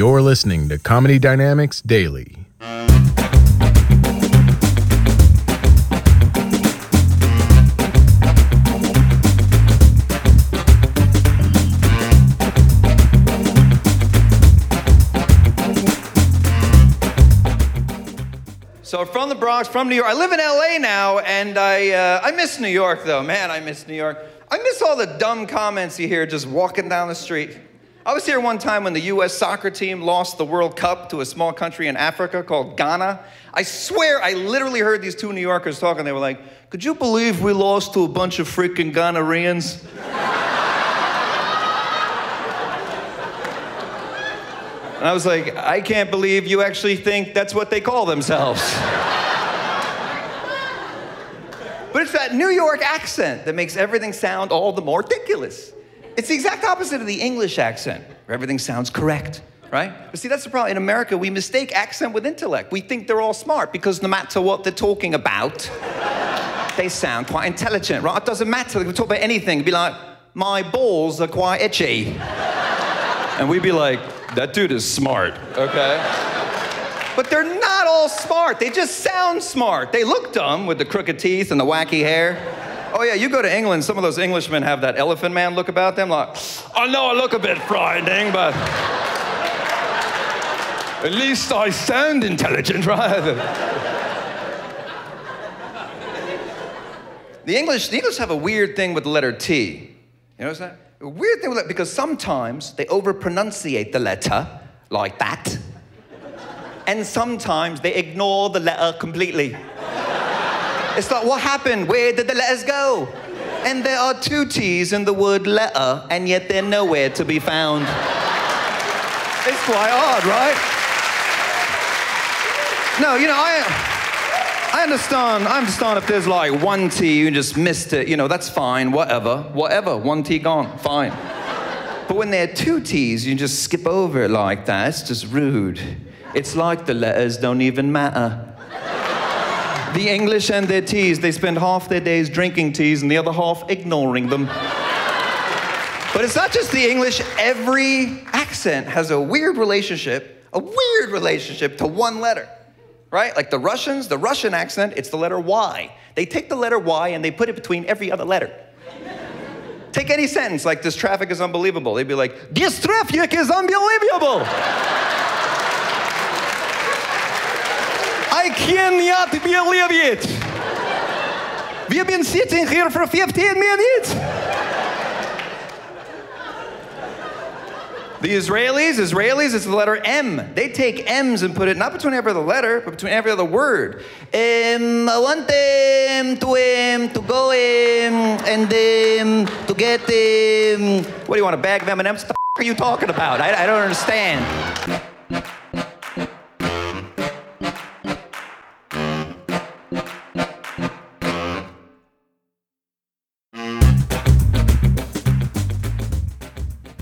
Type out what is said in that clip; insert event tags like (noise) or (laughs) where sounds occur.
You're listening to Comedy Dynamics Daily. So from the Bronx, from New York. I live in LA now, and I uh, I miss New York though. Man, I miss New York. I miss all the dumb comments you hear just walking down the street. I was here one time when the U.S. soccer team lost the World Cup to a small country in Africa called Ghana. I swear, I literally heard these two New Yorkers talking. They were like, "Could you believe we lost to a bunch of freaking Ghanaians?" And I was like, I can't believe you actually think that's what they call themselves. but it's that New York accent that makes everything sound all the more ridiculous. It's the exact opposite of the English accent, where everything sounds correct, right? But see, that's the problem. In America, we mistake accent with intellect. We think they're all smart because no matter what they're talking about, they sound quite intelligent, right? It doesn't matter. They can talk about anything. It'd be like, my balls are quite itchy. And we'd be like, that dude is smart, okay? But they're not all smart. They just sound smart. They look dumb with the crooked teeth and the wacky hair. Oh, yeah, you go to England, some of those Englishmen have that elephant man look about them, like, I know I look a bit frightening, but at least I sound intelligent, (laughs) right? The English, the English have a weird thing with the letter T. You know that? A weird thing with that because sometimes they overpronunciate the letter like that, and sometimes they ignore the letter completely. It's like, what happened? Where did the letters go? And there are two T's in the word letter, and yet they're nowhere to be found. It's quite odd, right? No, you know, I. I understand. I understand if there's like one T, you just missed it. You know, that's fine. Whatever. Whatever. One T gone. Fine. But when there are two T's, you just skip over it like that. It's just rude. It's like the letters don't even matter. The English and their teas, they spend half their days drinking teas and the other half ignoring them. But it's not just the English, every accent has a weird relationship, a weird relationship to one letter, right? Like the Russians, the Russian accent, it's the letter Y. They take the letter Y and they put it between every other letter. Take any sentence like this traffic is unbelievable. They'd be like, this traffic is unbelievable. I cannot believe it. We've been sitting here for 15 minutes. The Israelis, Israelis, it's the letter M. They take M's and put it not between every other letter, but between every other word. Um, I want them to um, to go um, and um, to get um, what do you want? A bag of M&Ms? What the f- are you talking about? I, I don't understand.